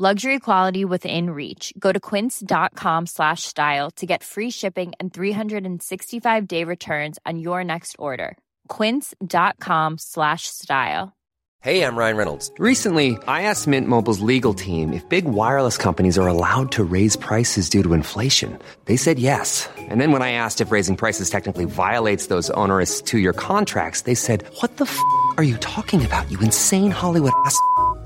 Luxury quality within reach. Go to quince.com slash style to get free shipping and 365 day returns on your next order. Quince.com slash style. Hey, I'm Ryan Reynolds. Recently, I asked Mint Mobile's legal team if big wireless companies are allowed to raise prices due to inflation. They said yes. And then when I asked if raising prices technically violates those onerous two year contracts, they said, What the f are you talking about, you insane Hollywood ass?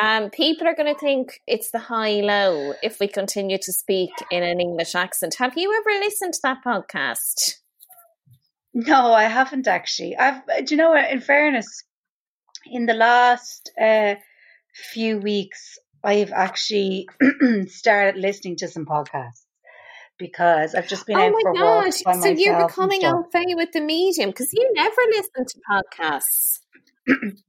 Um, people are going to think it's the high low if we continue to speak in an English accent. Have you ever listened to that podcast? No, I haven't actually. I've, do you know what? In fairness, in the last uh, few weeks, I've actually started listening to some podcasts because I've just been oh out my for God. walks by So myself. you're becoming au fait with the medium because you never listen to podcasts.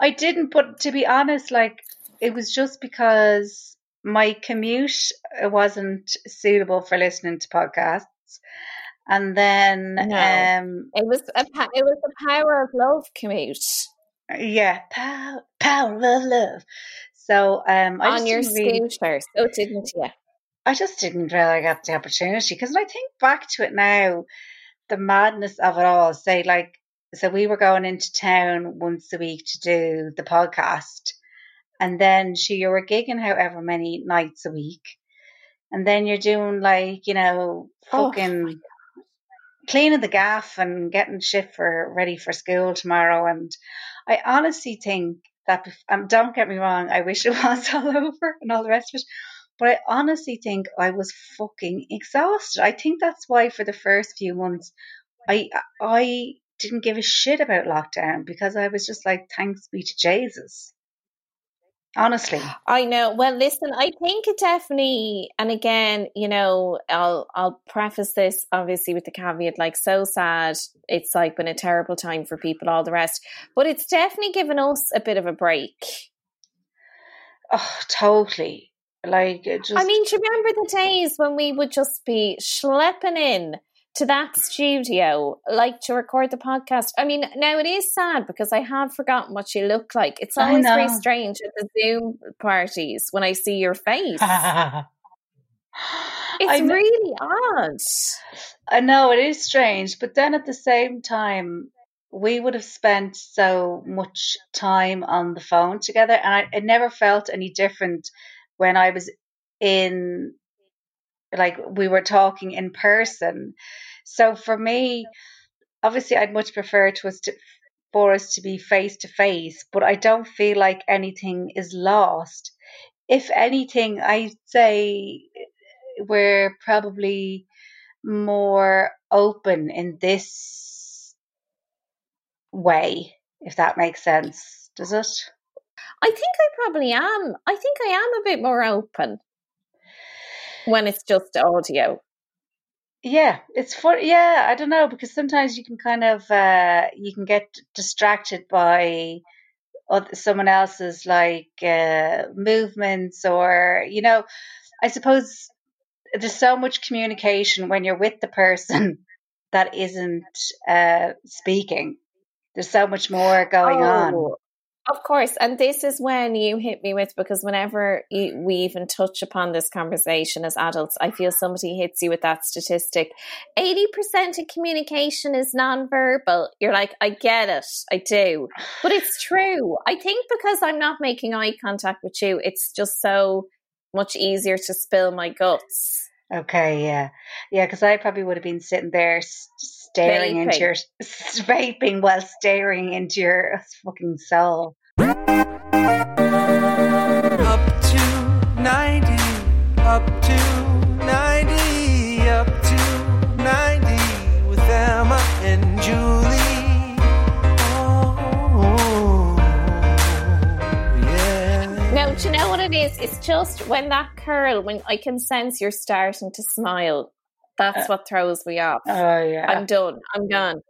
I didn't, but to be honest, like it was just because my commute uh, wasn't suitable for listening to podcasts, and then No. um, It was a it was the power of love commute yeah, power, power of love. So um, I on just your really, scooter. So didn't you? I just didn't really get the opportunity because I think back to it now, the madness of it all. Say like, so we were going into town once a week to do the podcast, and then she you were gigging however many nights a week, and then you're doing like you know Oh, fucking cleaning the gaff and getting shit for ready for school tomorrow. And I honestly think that, um, don't get me wrong, I wish it was all over and all the rest of it. But I honestly think I was fucking exhausted. I think that's why for the first few months, I I didn't give a shit about lockdown because I was just like, thanks be to Jesus. Honestly, I know. Well, listen, I think it definitely, and again, you know, I'll I'll preface this obviously with the caveat, like so sad. It's like been a terrible time for people, all the rest, but it's definitely given us a bit of a break. oh, totally. Like, just I mean, do you remember the days when we would just be schlepping in to that studio, like to record the podcast? I mean, now it is sad because I have forgotten what you look like. It's always very strange at the Zoom parties when I see your face. It's really odd. I know it is strange, but then at the same time, we would have spent so much time on the phone together, and I, it never felt any different when I was in, like, we were talking in person. So for me, obviously, I'd much prefer to us to for us to be face to face, but I don't feel like anything is lost. If anything, I'd say we're probably more open in this way, if that makes sense. Does it? I think I probably am. I think I am a bit more open when it's just audio. Yeah, it's for yeah, I don't know because sometimes you can kind of uh you can get distracted by oth- someone else's like uh movements or you know, I suppose there's so much communication when you're with the person that isn't uh speaking. There's so much more going on. Of course, and this is when you hit me with because whenever you, we even touch upon this conversation as adults, I feel somebody hits you with that statistic. 80% of communication is nonverbal. You're like, I get it, I do. But it's true. I think because I'm not making eye contact with you, it's just so much easier to spill my guts. Okay, yeah, yeah, because I probably would have been sitting there staring Vaping. into your vaping while staring into your fucking soul. 90, up to 90, up to 90 with Emma and Julie. Oh, yeah. No, do you know what it is? It's just when that curl, when I can sense you're starting to smile, that's what throws me off. Oh yeah. I'm done. I'm done.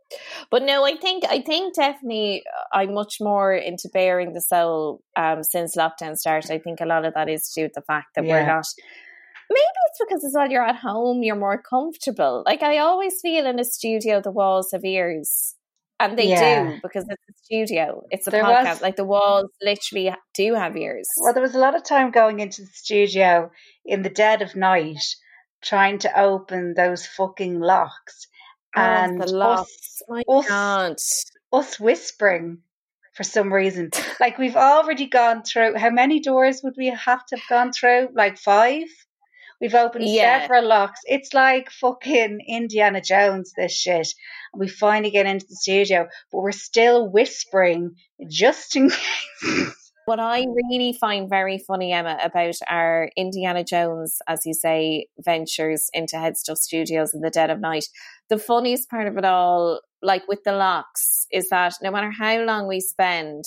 But no, I think I think definitely uh, I'm much more into bearing the soul um, since lockdown started. I think a lot of that is due to do with the fact that we're not. Maybe it's because as well you're at home, you're more comfortable. Like I always feel in a studio, the walls have ears, and they Yeah. do because it's a studio. It's a There podcast. was- Like the walls literally do have ears. Well, there was a lot of time going into the studio in the dead of night, trying to open those fucking locks, Oh, and the us, locks. My us- us whispering for some reason. Like we've already gone through. How many doors would we have to have gone through? Like five. We've opened Yeah. several locks. It's like fucking Indiana Jones. This shit. And we finally get into the studio, but we're still whispering just in case. What I really find very funny, Emma, about our Indiana Jones, as you say, ventures into Headstuff Studios in the dead of night, the funniest part of it all, like with the locks, is that no matter how long we spend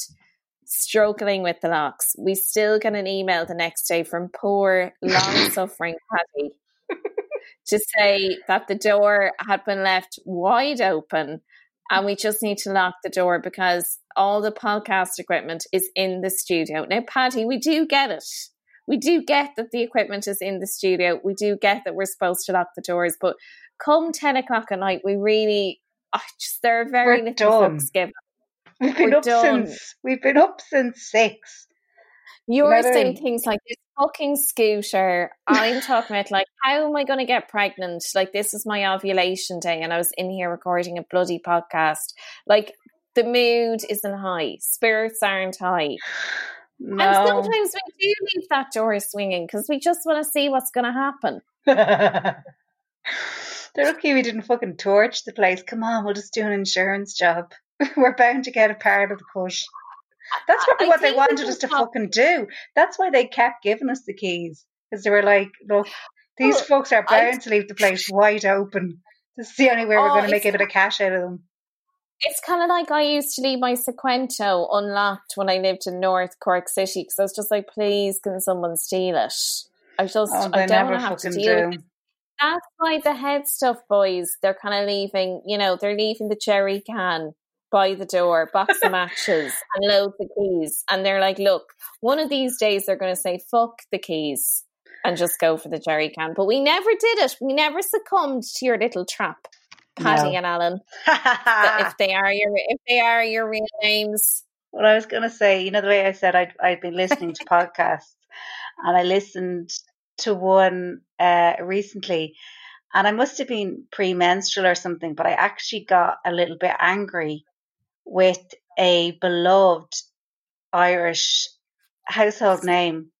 struggling with the locks, we still get an email the next day from poor, long suffering Patty to say that the door had been left wide open and we just need to lock the door because all the podcast equipment is in the studio. Now, Patty, we do get it. We do get that the equipment is in the studio. We do get that we're supposed to lock the doors, but come 10 o'clock at night, we really, I just, there are very We're little done. given. We've been We're up done. since we've been up since six. You're Never- saying things like this fucking scooter. I'm talking about like, how am I going to get pregnant? Like, this is my ovulation day, and I was in here recording a bloody podcast. Like, the mood isn't high, spirits aren't high, and sometimes we do leave that door swinging because we just want to see what's going to happen. They're lucky we didn't fucking torch the place. Come on, we'll just do an insurance job. We're bound to get a part of the push. That's probably I what they wanted us to what- fucking do. That's why they kept giving us the keys. Because they were like, look, these Well, folks are I- bound to leave the place wide open. This is the only way we're Oh, going to make a bit of cash out of them. It's kind of like I used to leave my Cinquecento unlocked when I lived in North Cork City because I was just like, please, can someone steal it? I just, Oh, I don't want to have to deal do. with it. That's why the head stuff boys, they're kind of leaving, you know, they're leaving the jerry can by the door, box of matches, and loads of keys. And they're like, look, one of these days they're going to say, fuck the keys and just go for the jerry can. But we never did it. We never succumbed to your little trap, Patty No. and Alan. if they are your if they are your real names. What I was going to say, you know, the way I said I'd, I'd been listening to podcasts, and I listened to one uh, recently, and I must have been premenstrual or something, but I actually got a little bit angry with a beloved Irish household name,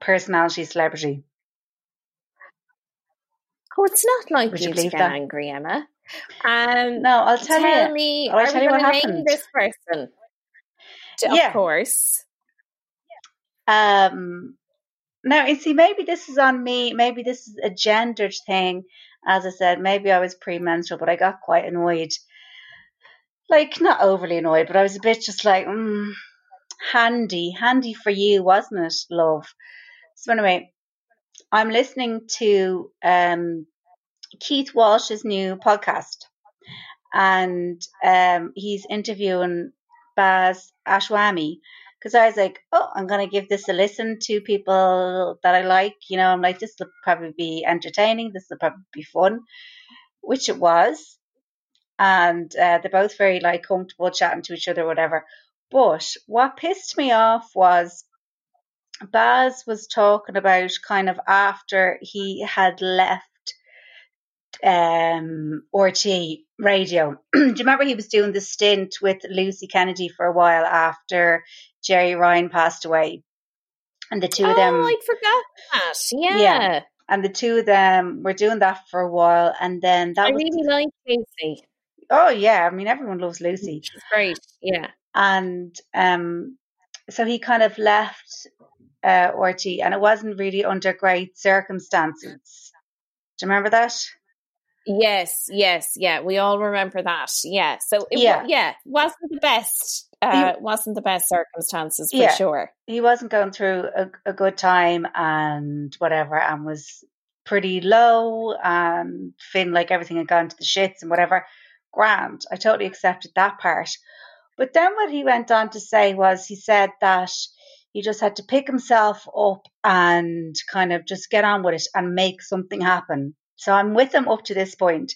personality, celebrity. Oh, it's not like you, you to get that? angry, Emma. Um, No, I'll tell, tell you. me, I'll tell you what going to name happened. this person? Yeah. Of course. Um, now, you see, maybe this is on me. Maybe this is a gendered thing. As I said, maybe I was premenstrual, but I got quite annoyed. Like, not overly annoyed, but I was a bit just like, mm, handy, handy for you, wasn't it, love? So anyway, I'm listening to um, Keith Walsh's new podcast, and um, he's interviewing Baz Ashmawy because I was like, oh, I'm going to give this a listen to people that I like. You know, I'm like, this will probably be entertaining. This will probably be fun, which it was. And uh, they're both very like comfortable chatting to each other, whatever. But what pissed me off was Baz was talking about kind of after he had left um RTE radio. Do you remember he was doing the stint with Lucy Kennedy for a while after Gerry Ryan passed away? And the two oh, of them I forgot that. Yeah. Yeah. and the two of them were doing that for a while and then that I was really like Casey. Oh yeah, I mean everyone loves Lucy. She's great. Yeah. and um, so he kind of left uh, RTE, and it wasn't really under great circumstances. Do you remember that? Yes, yes, yeah. We all remember that. Yeah. So it Yeah. yeah, wasn't the best. Uh, wasn't the best circumstances for Yeah. sure. He wasn't going through a, a good time and whatever, and was pretty low, and feeling like everything had gone to the shits and whatever. Grand, I totally accepted that part. But then what he went on to say was he said that he just had to pick himself up and kind of just get on with it and make something happen. So I'm with him up to this point.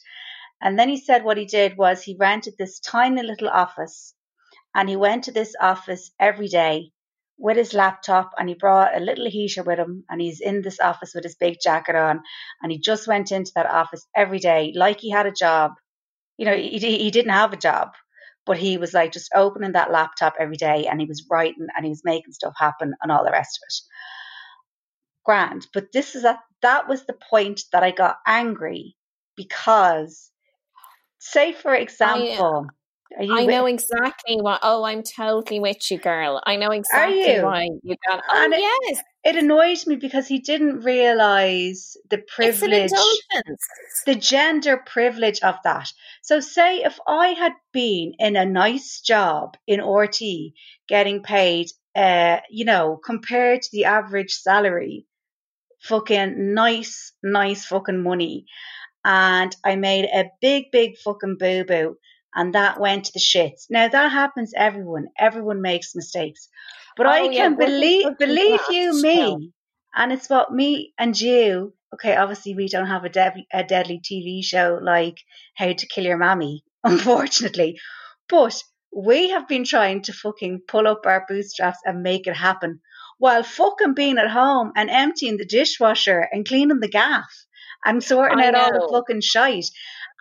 And then he said what he did was he rented this tiny little office and he went to this office every day with his laptop and he brought a little heater with him and he's in this office with his big jacket on and he just went into that office every day like he had a job. You know, he, he didn't have a job, but he was like just opening that laptop every day and he was writing and he was making stuff happen and all the rest of it. Grand. But this is that that was the point that I got angry because say for example are I with- know exactly what. Oh, I'm totally with you, girl. I know exactly you? why you got. Oh, And it- yes, it annoyed me because he didn't realize the privilege the gender privilege of that. So, say if I had been in a nice job in RTE getting paid, uh, you know, compared to the average salary, fucking nice, nice fucking money, and I made a big, big fucking boo boo, and that went to the shits. Now that happens, everyone, everyone makes mistakes, but Oh, I yeah, can believe, believe you, me, and it's what me and you. Okay, obviously we don't have a, dev- a deadly TV show like How to Kill Your Mammy, unfortunately, but we have been trying to fucking pull up our bootstraps and make it happen while fucking being at home and emptying the dishwasher and cleaning the gaff and sorting I out all the fucking shite.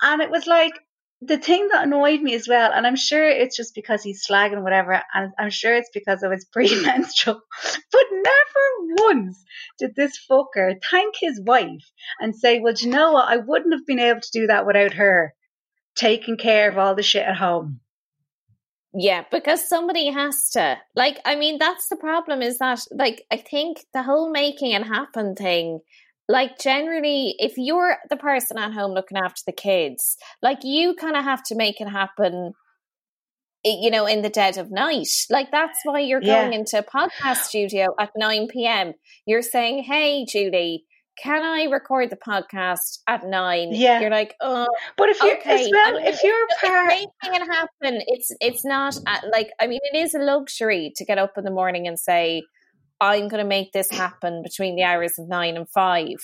And it was like the thing that annoyed me as well, and I'm sure it's just because he's slagging whatever, and I'm sure it's because of his premenstrual, but never once did this fucker thank his wife and say, Well, do you know what? I wouldn't have been able to do that without her taking care of all the shit at home. Yeah, because somebody has to. Like, I mean, that's the problem is that, like, I think the whole making it happen thing, like, generally, if you're the person at home looking after the kids, like, you kind of have to make it happen, you know, in the dead of night. Like, that's why you're going Yeah. into a podcast studio at 9 p.m. You're saying, hey, Julie, can I record the podcast at nine? Yeah. You're like, oh, But if you're okay. as well, I mean, if you're part, making it happen, it's it's not uh, like I mean, it is a luxury to get up in the morning and say, "I'm going to make this happen between the hours of nine and five.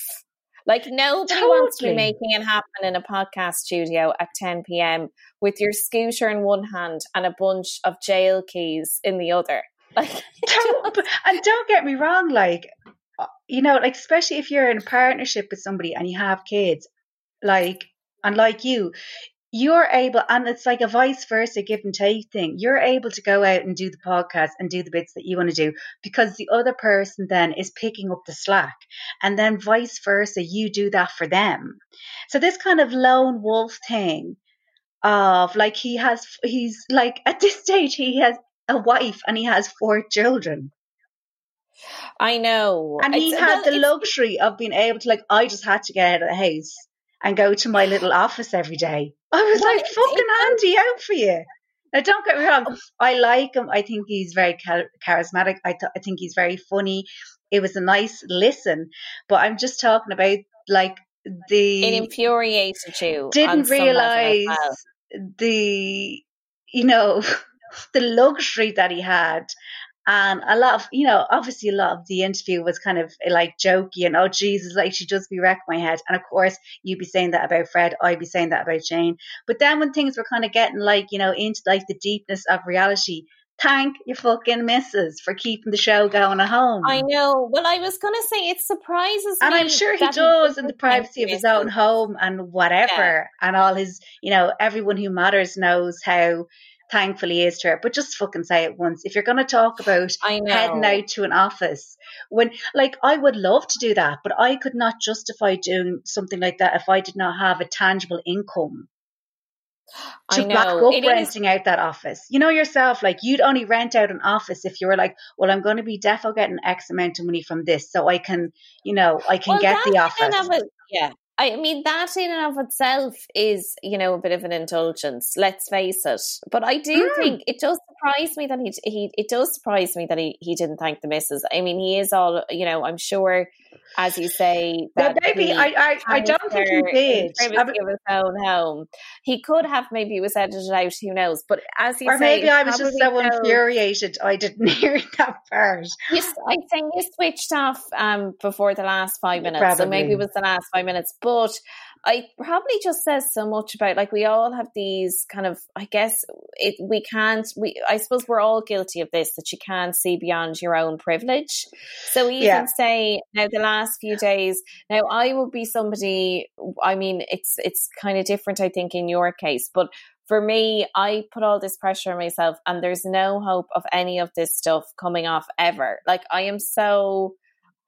Like nobody wants to be making it happen in a podcast studio at 10 p.m. with your scooter in one hand and a bunch of jail keys in the other. Like, don't, and don't get me wrong, like Uh, you know, like especially if you're in a partnership with somebody and you have kids, like and like you, you're able, and it's like a vice versa give and take thing. You're able to go out and do the podcast and do the bits that you want to do because the other person then is picking up the slack, and then vice versa, you do that for them. So this kind of lone wolf thing of like he has, he's like at this stage he has a wife and he has four children. I know, And he It's- had well, the luxury of being able to, like, I just had to get out of the house and go to my little office every day. I was Well, like, fucking handy out for you. Now, don't get me wrong. Oh. I like him. I think he's very charismatic. I, th- I think he's very funny. It was a nice listen. But I'm just talking about, like, the. It infuriated you. Didn't some level as realize well. the, you know, the luxury that he had and a lot of, you know, obviously a lot of the interview was kind of eh, like jokey and, oh, Jesus, like she just be wrecked my head. And of course, you'd be saying that about Fred. I'd be saying that about Jane. But then when things were kind of getting like, you know, into like the deepness of reality, thank your fucking missus for keeping the show going at home. I know. Well, I was going to say it surprises and me. I'm sure he does in the privacy of his own home and whatever. And all his, you know, everyone who matters knows how thankful he is to her. But just fucking say it once. If you're going to talk about heading out to an office, when, like, I would love to do that, but I could not justify doing something like that if I did not have a tangible income. to I back up It is- renting out that office. You know yourself, like you'd only rent out an office if you were like, well, I'm going to be defo getting X amount of money from this, so I can, you know, I can Well, get the office. and of it- yeah. I mean, that in and of itself is, you know, a bit of an indulgence. Let's face it. But I do Mm. think it does surprise me that he, he, it does surprise me that he, he didn't thank the missus. I mean, he is all, you know, I'm sure, as you say, that maybe he I, I, I don't think he did. privacy of his own home. He could have maybe was edited out. Who knows? But as you or say, maybe I was just so probably shows- infuriated I didn't hear that part. I think you switched off um, before the last five minutes, so maybe it was the last five minutes. But I probably just says so much about like we all have these kind of. I guess it we can't. We I suppose we're all guilty of this that you can't see beyond your own privilege. So even Yeah. say now the last few days. Now I would be somebody. I mean, it's it's kind of different. I think in your case, but for me, I put all this pressure on myself, and there's no hope of any of this stuff coming off ever. Like, I am so.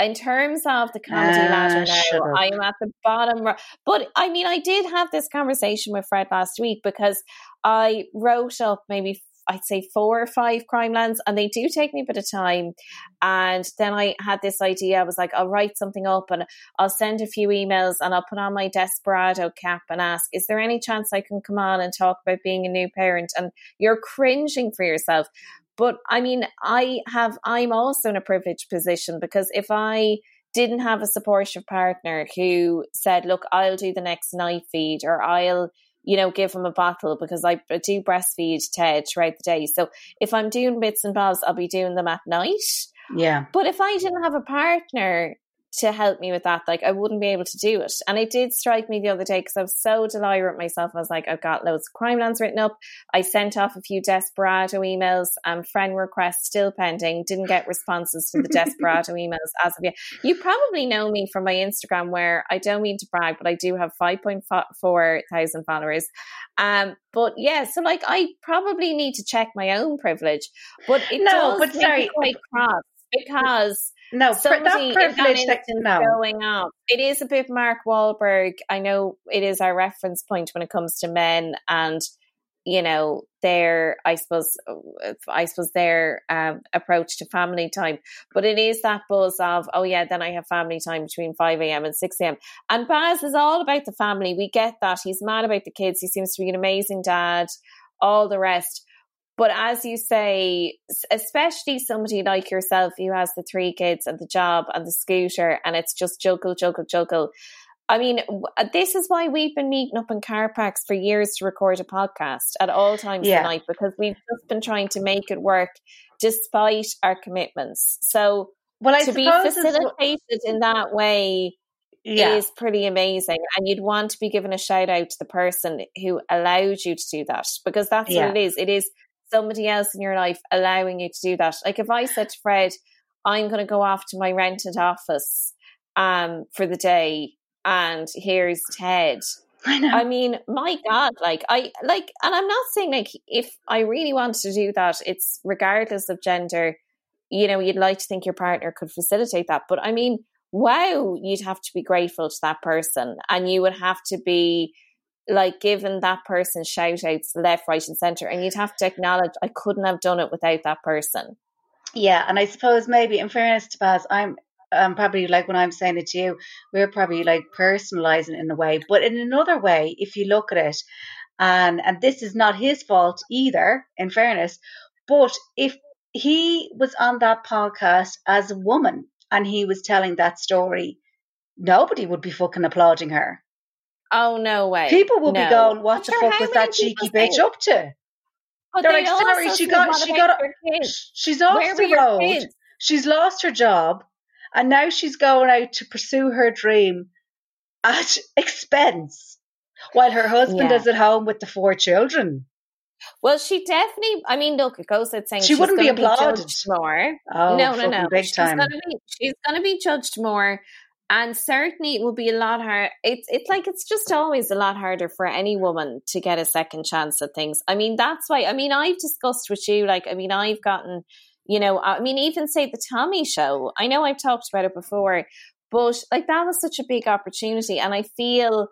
In terms of the comedy Ah, ladder now. I am at the bottom. But I mean, I did have this conversation with Fred last week because I wrote up maybe I'd say four or five crime lands, and they do take me a bit of time. And then I had this idea. I was like, I'll write something up and I'll send a few emails and I'll put on my desperado cap and ask, is there any chance I can come on and talk about being a new parent? And you're cringing for yourself. But I mean, I have, I'm also in a privileged position because if I didn't have a supportive partner who said, look, I'll do the next night feed or I'll, you know, give him a bottle because I do breastfeed Ted throughout the day. So if I'm doing bits and bobs, I'll be doing them at night. Yeah. But if I didn't have a partner to help me with that, like I wouldn't be able to do it. And it did strike me the other day because I was so delighted with myself. I was like, I've got loads of crime lands written up. I sent off a few desperado emails, um, friend requests still pending. Didn't get responses to the desperado emails as of yet. You probably know me from my Instagram, where I don't mean to brag, but I do have five point four thousand followers. Um, but yeah, so like I probably need to check my own privilege. But it No, does but sorry. quite cross because No, somebody that privilege that no. going up. It is a bit Mark Wahlberg. I know it is our reference point when it comes to men and you know their I suppose I suppose their um, approach to family time. But it is that buzz of oh yeah, then I have family time between five a.m. and six a.m. And Baz is all about the family. We get that. He's mad about the kids. He seems to be an amazing dad. All the rest. But as you say, especially somebody like yourself who has the three kids and the job and the scooter, and it's just juggle, juggle, juggle. I mean, uh, this is why we've been meeting up in car parks for years to record a podcast at all times Yeah. of night because we've just been trying to make it work despite our commitments. So Well, I to be suppose as well- facilitated in that way yeah. is pretty amazing. And you'd want to be given a shout out to the person who allowed you to do that because that's Yeah. what it is. It is somebody else in your life allowing you to do that. Like if I said to Fred, I'm going to go off to my rented office um, for the day and here's Ted. I know. I mean, my God, like I like, and I'm not saying like if I really wanted to do that, it's regardless of gender. You know, you'd like to think your partner could facilitate that, but I mean, wow, you'd have to be grateful to that person, and you would have to be like giving that person shout outs left, right, and center, and you'd have to acknowledge I couldn't have done it without that person. Yeah, and I suppose maybe in fairness to Baz, I'm um, probably like when I'm saying it to you, we're probably like personalizing it in a way. But in another way, if you look at it, and and this is not his fault either, in fairness, but if he was on that podcast as a woman and he was telling that story, nobody would be fucking applauding her. Oh no way! People will No. be going, "What the fuck was that cheeky bitch up to?" But They're they'd like, "Sorry, she got she got she's off Where the road." kids? She's lost her job and now she's going out to pursue her dream at expense while her husband Yeah. is at home with the four children. Well, she definitely. I mean, look, it goes without saying She wouldn't be applauded. judged more. Oh, no, no, no. big she's time. Gonna be, she's going to be judged more, and certainly it will be a lot hard. It's it's like it's just always a lot harder for any woman to get a second chance at things. I mean, that's why. I mean, I've discussed with you. Like, I mean, I've gotten. You know, I mean, even say the Tommy show. I know I've talked about it before, but like that was such a big opportunity, and I feel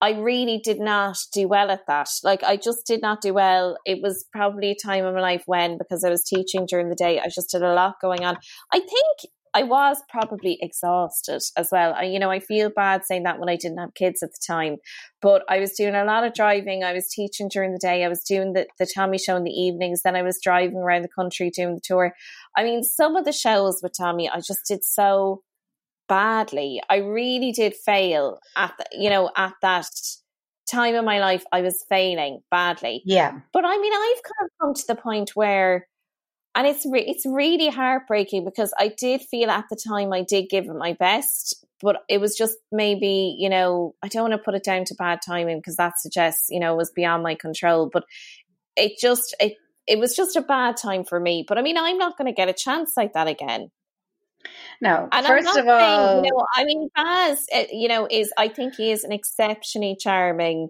I really did not do well at that. Like I just did not do well. It was probably a time in my life when, because I was teaching during the day, I just had a lot going on. I think I was probably exhausted as well. I, you know, I feel bad saying that when I didn't have kids at the time, but I was doing a lot of driving. I was teaching during the day. I was doing the, the Tommy show in the evenings. Then I was driving around the country doing the tour. I mean, some of the shows with Tommy, I just did so badly. I really did fail at, the, you know, at that time in my life. I was failing badly. Yeah. But I mean, I've kind of come to the point where and it's re- it's really heartbreaking because I did feel at the time I did give it my best, but it was just maybe you know I don't want to put it down to bad timing because that suggests you know it was beyond my control, but it just it it was just a bad time for me. But I mean, I'm not going to get a chance like that again. No, and first of all, saying, you know, I mean, Baz, eh, you know, is I think he is an exceptionally charming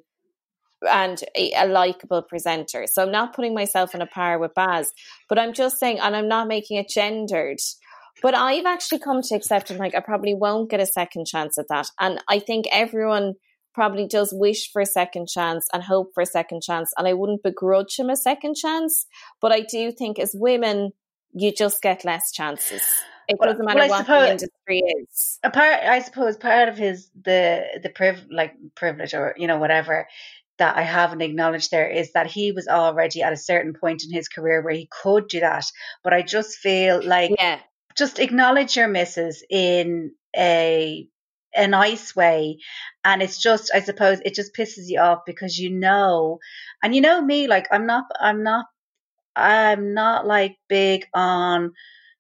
and a, a likable presenter. So I'm not putting myself in a par with Baz, but I'm just saying, and I'm not making it gendered. But I've actually come to accept it. Like I probably won't get a second chance at that, and I think everyone probably does wish for a second chance and hope for a second chance. And I wouldn't begrudge him a second chance, but I do think as women, you just get less chances. It doesn't matter well, what suppose, the industry is. A part, I suppose, part of his the the priv like privilege or you know whatever that I haven't acknowledged there is that he was already at a certain point in his career where he could do that. But I just feel like yeah. just acknowledge your misses in a a nice way. And it's just I suppose it just pisses you off because you know and you know me, like I'm not I'm not I'm not like big on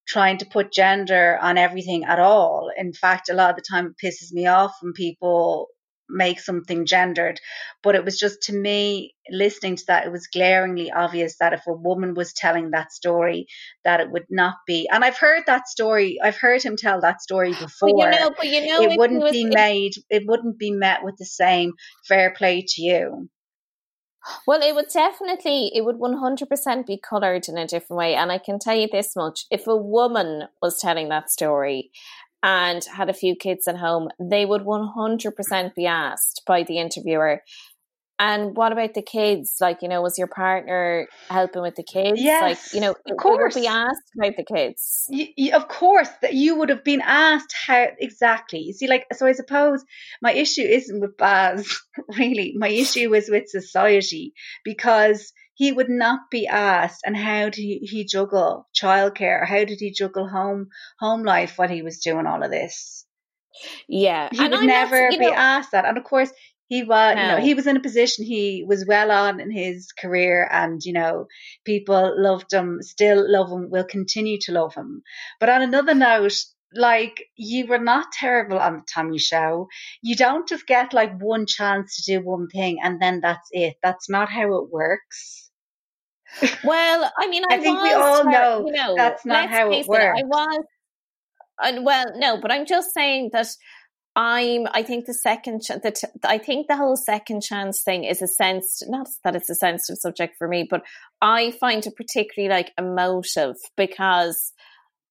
trying to put gender on everything at all. In fact, a lot of the time it pisses me off when people make something gendered. But it was just to me, listening to that, it was glaringly obvious that if a woman was telling that story, that it would not be. And I've heard that story. I've heard him tell that story before. But you know, but you know, it wouldn't be made. It wouldn't be met with the same fair play to you. Well, it would definitely, it would 100% be coloured in a different way. And I can tell you this much if a woman was telling that story and had a few kids at home, they would 100% be asked by the interviewer, and what about the kids? Like, you know, was your partner helping with the kids? Yes, like, you know, of course. be asked about the kids. You, you, of course, that you would have been asked how exactly. You see, like, so I suppose my issue isn't with Baz, really. My issue is with society because he would not be asked and how did he, he juggle childcare how did he juggle home home life while he was doing all of this yeah he and would I'm never not, be know, asked that and of course he was no. you know he was in a position he was well on in his career and you know people loved him still love him will continue to love him but on another note like you were not terrible on the Tommy show. You don't just get like one chance to do one thing and then that's it. That's not how it works. Well, I mean, I, I think we all know, you know that's not how it works. It, I was, and well, no, but I'm just saying that I'm. I think the second, ch- the t- I think the whole second chance thing is a sense. Not that it's a sensitive subject for me, but I find it particularly like emotive because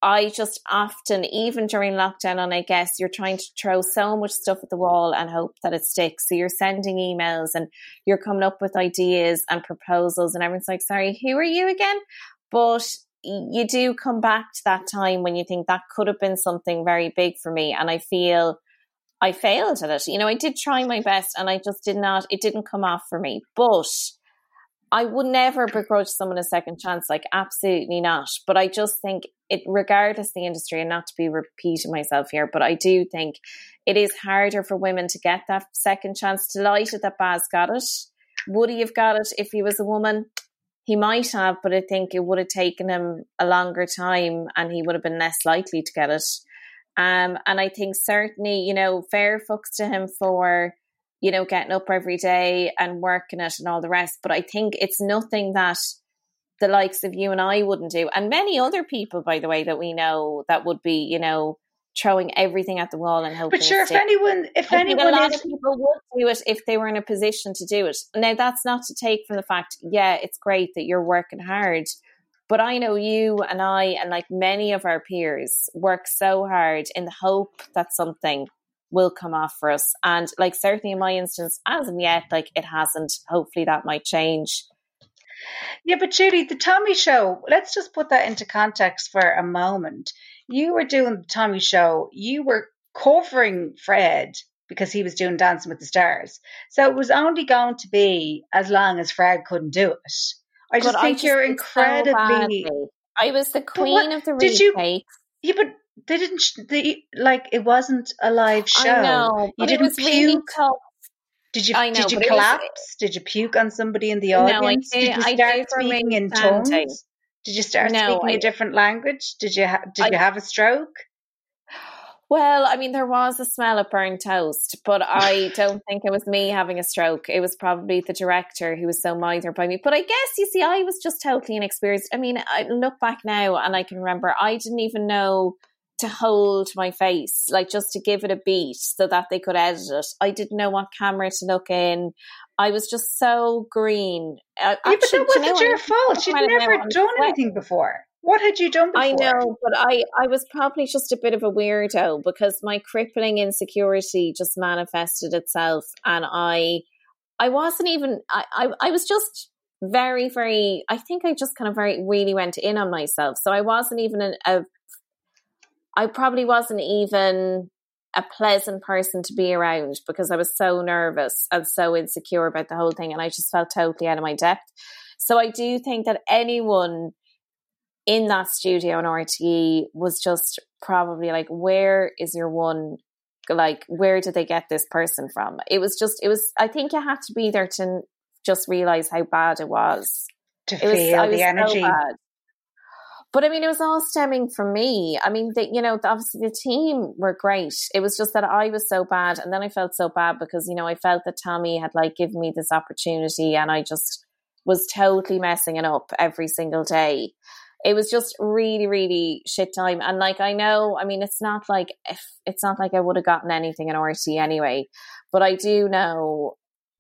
I just often, even during lockdown, and I guess you're trying to throw so much stuff at the wall and hope that it sticks. So you're sending emails and you're coming up with ideas and proposals, and everyone's like, sorry, who are you again? But you do come back to that time when you think that could have been something very big for me. And I feel I failed at it. You know, I did try my best and I just did not, it didn't come off for me. But I would never begrudge someone a second chance, like absolutely not. But I just think it, regardless the industry, and not to be repeating myself here, but I do think it is harder for women to get that second chance. Delighted that Baz got it. Would he have got it if he was a woman? He might have, but I think it would have taken him a longer time, and he would have been less likely to get it. Um, and I think certainly, you know, fair fucks to him for you know, getting up every day and working it and all the rest. But I think it's nothing that the likes of you and I wouldn't do. And many other people, by the way, that we know that would be, you know, throwing everything at the wall and hoping. But sure, if anyone, if I anyone, a lot is... of people would do it if they were in a position to do it. Now, that's not to take from the fact, yeah, it's great that you're working hard, but I know you and I and like many of our peers work so hard in the hope that something will come off for us. And like certainly in my instance, as of yet, like it hasn't. Hopefully that might change. Yeah, but Judy, the Tommy Show, let's just put that into context for a moment. You were doing the Tommy Show, you were covering Fred because he was doing Dancing with the Stars. So it was only going to be as long as Fred couldn't do it. I just think just you're did so incredibly. I was the what- queen of the did you- yeah, but they didn't. sh- They, like it wasn't a live show. I know. You didn't really puke. tough. Did you? I know, did you it was- collapse? did you puke on somebody in the No, I audience? did- did you start speaking in tongues? Did you start No, speaking I- a different language? Did you? Ha- did I- you have a stroke? Well, I mean, there was a smell of burnt toast, but I don't think it was me having a stroke. It was probably the director who was so mithered by me. But I guess, you see, I was just totally inexperienced. I mean, I look back now and I can remember I didn't even know to hold my face, like just to give it a beat so that they could edit it. I didn't know what camera to look in. I was just so green. Uh, yeah, but actually, that do you know wasn't your fault. You'd never done anything before. What had you done before? I know, but I, I was probably just a bit of a weirdo because my crippling insecurity just manifested itself, and I, I wasn't even. I, I, I was just very, very. I think I just kind of very really went in on myself, so I wasn't even a. a I probably wasn't even a pleasant person to be around because I was so nervous and so insecure about the whole thing, and I just felt totally out of my depth. So I do think that anyone in that studio on RTE was just probably like, where is your one? Like, where did they get this person from? It was just, it was, I think you had to be there to just realize how bad it was. to It feel was the energy. so. But I mean, it was all stemming from me. I mean, the, you know, obviously the team were great. It was just that I was so bad. And then I felt so bad because, you know, I felt that Tommy had like given me this opportunity and I just was totally messing it up every single day. It was just really, really shit time. And like, I know, I mean, it's not like, if it's not like I would have gotten anything in RTE anyway, but I do know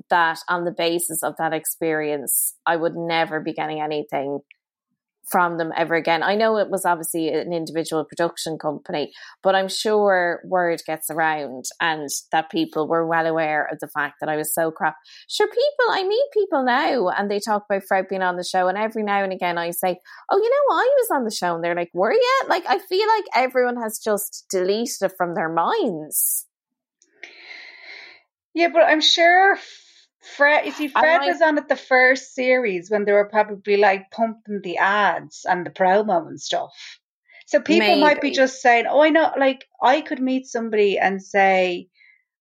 that on the basis of that experience, I would never be getting anything from them ever again. I know it was obviously an individual production company, but I'm sure word gets around and that people were well aware of the fact that I was so crap. Sure, people, I meet people now and they talk about Fred being on the show, and every now and again I say, Oh, you know, I was on the show, and they're like, Were you? Like, I feel like everyone has just deleted it from their minds. Yeah, but I'm sure Fred. You see, Fred might- was on it the first series when they were probably like pumping the ads and the promo and stuff. So people might be just saying, "Oh, I know." Like I could meet somebody and say,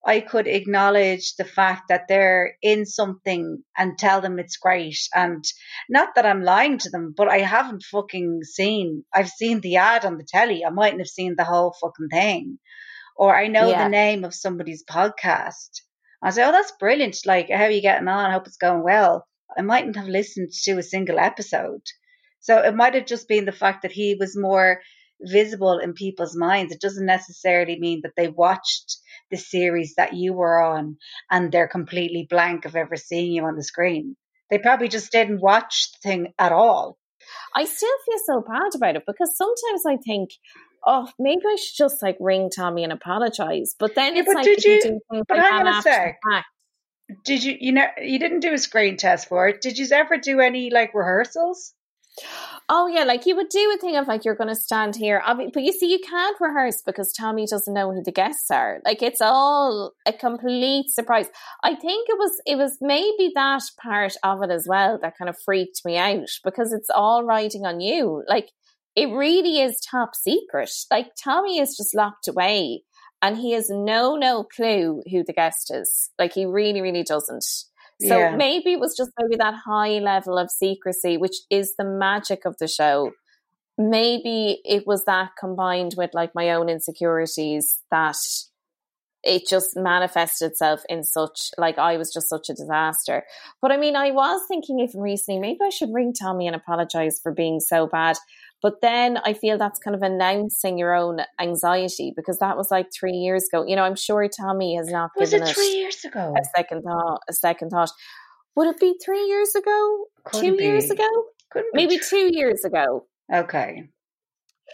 I could acknowledge the fact that they're in something and tell them it's great. And not that I'm lying to them, but I haven't fucking seen. I've seen the ad on the telly. I mightn't have seen the whole fucking thing, or I know Yeah. the name of somebody's podcast. I say, oh, that's brilliant. Like, how are you getting on? I hope it's going well. I mightn't have listened to a single episode. So it might have just been the fact that he was more visible in people's minds. It doesn't necessarily mean that they watched the series that you were on and they're completely blank of ever seeing you on the screen. They probably just didn't watch the thing at all. I still feel so bad about it because sometimes I think, oh, maybe I should just like ring Tommy and apologize. But then Yeah, it's but like, did you, you- do but like hang that on a after sec. Did you, you know, you didn't do a screen test for it. Did you ever do any like rehearsals? Oh yeah, like you would do a thing of like you're going to stand here, but you see, you can't rehearse because Tommy doesn't know who the guests are. Like it's all a complete surprise. I think it was it was maybe that part of it as well that kind of freaked me out because it's all riding on you. Like it really is top secret. Like Tommy is just locked away, and he has no no clue who the guest is. Like he really really doesn't. So Yeah. maybe it was just maybe that high level of secrecy, which is the magic of the show. Maybe it was that combined with like my own insecurities that it just manifested itself in such like I was just such a disaster. But I mean, I was thinking even recently, maybe I should ring Tommy and apologize for being so bad. But then I feel that's kind of announcing your own anxiety because that was like three years ago. You know, I'm sure Tommy has not Was given it three years ago? a second thought. A second thought. Would it be three years ago? Couldn't two years ago? Couldn't be Maybe tr- two years ago. Okay.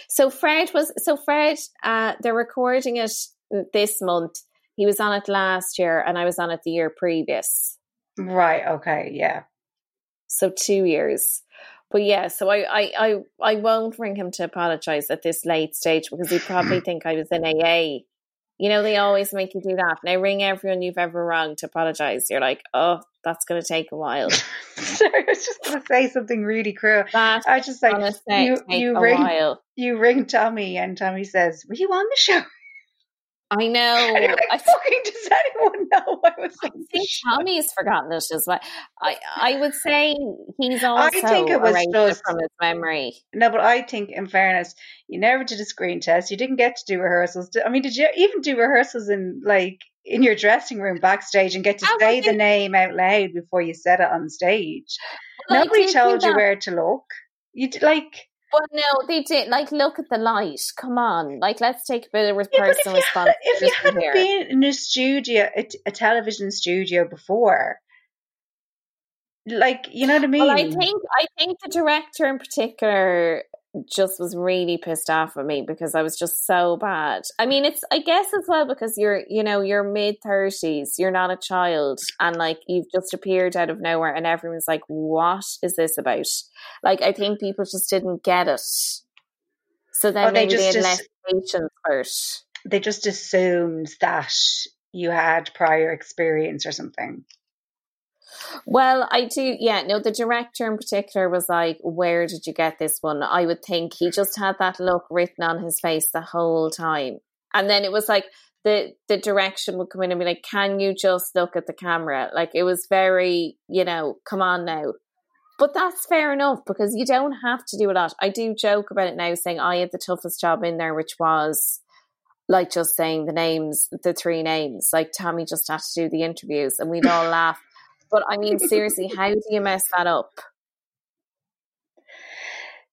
So Fred was so Fred. Uh, they're recording it this month. He was on it last year, and I was on it the year previous. Right. Okay. Yeah. So two years. But yeah, so I, I, I, I won't ring him to apologize at this late stage because he'd probably think I was in AA. You know, they always make you do that. Now ring everyone you've ever wronged to apologize. You're like, oh, that's going to take a while. Sorry, I was just going to say something really cruel. That's I just like you. You ring. while. You ring Tommy, and Tommy says, "Were you on the show?" I know. I "Fucking does anyone know I was I think? Tommy's forgotten it as well. I I would say he's also I think it was just- from his memory. No, but I think, in fairness, you never did a screen test. You didn't get to do rehearsals. I mean, did you even do rehearsals in like in your dressing room backstage and get to I say the name out loud before you said it on stage? Well, Nobody told you where to look. You like. Well, no, they did. Like, look at the light. Come on. Like, let's take a bit of Yeah, personal you, had, if you responsibility hadn't here. been in a studio, a television studio before, like you know what I mean? Well, I think I think the director in particular just was really pissed off at me because I was just so bad. I mean, it's I guess as well because you're you know you're mid thirties, you're not a child, and like you've just appeared out of nowhere, and everyone's like, "What is this about?" Like, I think people just didn't get it. So then Oh, they maybe they had less patience for it. they just assumed that you had prior experience or something. Well, I do. Yeah, no, the director in particular was like, Where did you get this one? I would think he just had that look written on his face the whole time. And then it was like, the, the direction would come in and be like, Can you just look at the camera? Like, it was very, you know, come on now. But that's fair enough because you don't have to do a lot. I do joke about it now, saying I had the toughest job in there, which was like just saying the names, the three names. Like Tommy just had to do the interviews and we'd all laugh. But I mean, seriously, how do you mess that up?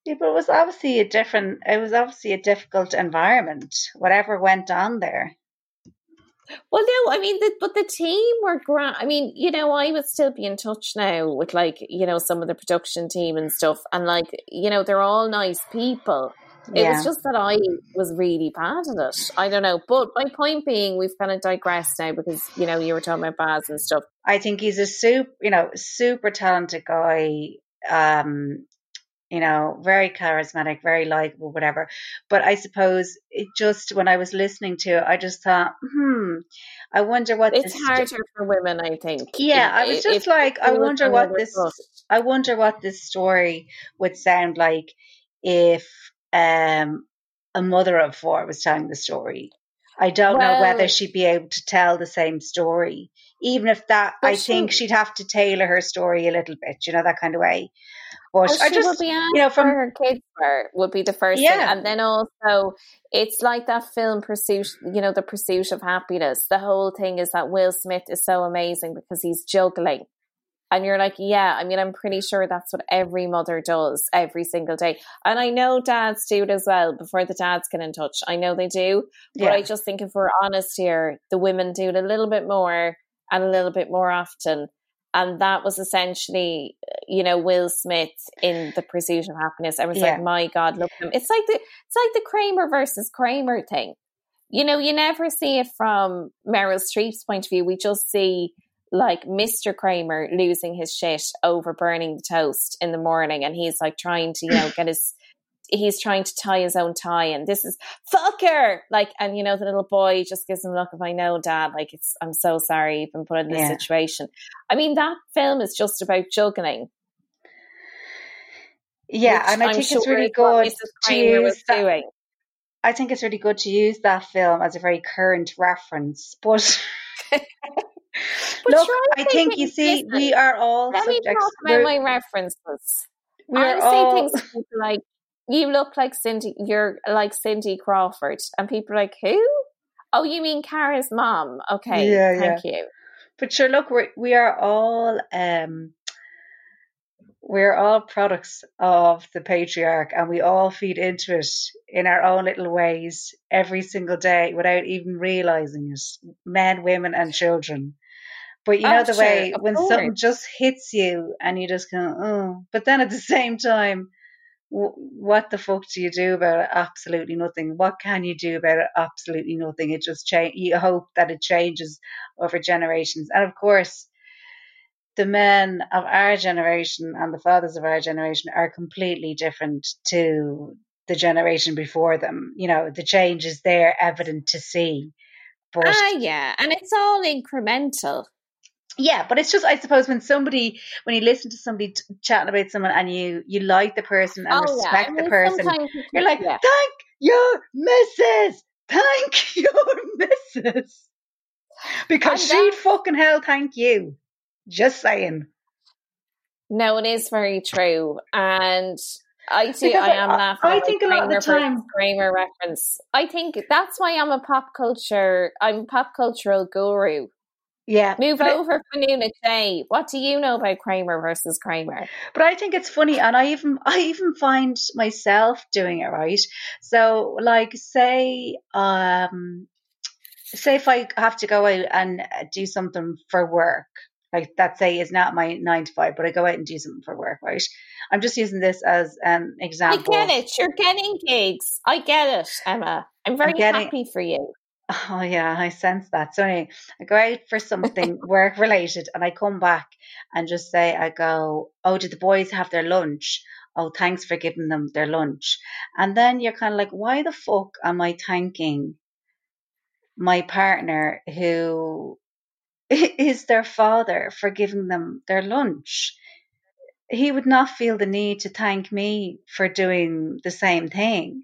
Yeah, but it was obviously a different. It was obviously a difficult environment. Whatever went on there. Well, no, I mean, the, but the team were grand. I mean, you know, I would still be in touch now with like, you know, some of the production team and stuff. And like, you know, they're all nice people. It Yeah. was just that I was really bad at it. I don't know. But my point being, we've kind of digressed now because, you know, you were talking about Baz and stuff. I think he's a super, you know, super talented guy. Um, you know, very charismatic, very likable, whatever. But I suppose it just when I was listening to it, I just thought, hmm, I wonder what It's this. harder for women, I think. Yeah, I was just like, I wonder what this. I wonder what this story would sound like if um, a mother of four was telling the story. I don't know whether she'd be able to tell the same story. Even if that, I she- think she'd have to tailor her story a little bit, you know, that kind of way. But Well, I just, would be asked you know, from her kids were would be the first Yeah. thing, and then also it's like that film Pursuit. You know, the Pursuit of Happiness. The whole thing is that Will Smith is so amazing because he's juggling, and you're like, yeah. I mean, I'm pretty sure that's what every mother does every single day, and I know dads do it as well. Before the dads get in touch, I know they do, but yeah, I just think if we're honest here, the women do it a little bit more and a little bit more often. And that was essentially, you know, Will Smith in The Pursuit of Happiness. I was Yeah. like, my God, look at him. It's like the it's like the Kramer versus Kramer thing. You know, you never see it from Meryl Streep's point of view. We just see like Mr. Kramer losing his shit over burning the toast in the morning and he's like trying to, you know, get his he's trying to tie his own tie and this is fucker like and you know the little boy just gives him a look of I know dad like it's I'm so sorry you've been put in this Yeah. situation I mean that film is just about juggling yeah, and I I'm think sure it's really good to Kramer was use that. doing I think it's really good to use that film as a very current reference. But, But look, I think you see, different. we are all let me subjects. talk about we're- my references we I are say all things like you look like Cindy you're like Cindy Crawford and people are like who oh you mean Kaia's mom okay Yeah, thank you But sure, look, we we are all um, we're all products of the patriarch, and we all feed into it in our own little ways every single day without even realizing it. Men, women, and children. But you know Oh, the sure, way when something just hits you, and you just go, oh. But then at the same time, what the fuck do you do about it? Absolutely nothing. What can you do about it? Absolutely nothing. It just change. You hope that it changes over generations, and of course, the men of our generation and the fathers of our generation are completely different to the generation before them. You know, the change is there, evident to see. But ah, yeah, and it's all incremental. Yeah, but it's just I suppose when somebody when you listen to somebody t- chatting about someone and you you like the person and oh, respect yeah. I mean, the person, you're like, yeah. thank your missus, thank your missus, because she'd fucking hell thank you. Just saying. No, it is very true, and I see. I am laughing. I think a lot of the time Kramer reference. I think that's why I'm a pop culture. I'm a pop cultural guru yeah. Move over for Nuna Day. What do you know about Kramer versus Kramer? But I think it's funny and I even I even find myself doing it, right? So like say um say if I have to go out and do something for work, like that say is not my nine to five, but I go out and do something for work, right? I'm just using this as an example. I get it. You're getting gigs. I get it, Emma. I'm very I'm getting, happy for you. Oh yeah, I sense that. So anyway, I go out for something work related and I come back and just say, I go, Oh, did the boys have their lunch? Oh, thanks for giving them their lunch. And then you're kind of like, why the fuck am I thanking my partner who is their father for giving them their lunch? He would not feel the need to thank me for doing the same thing.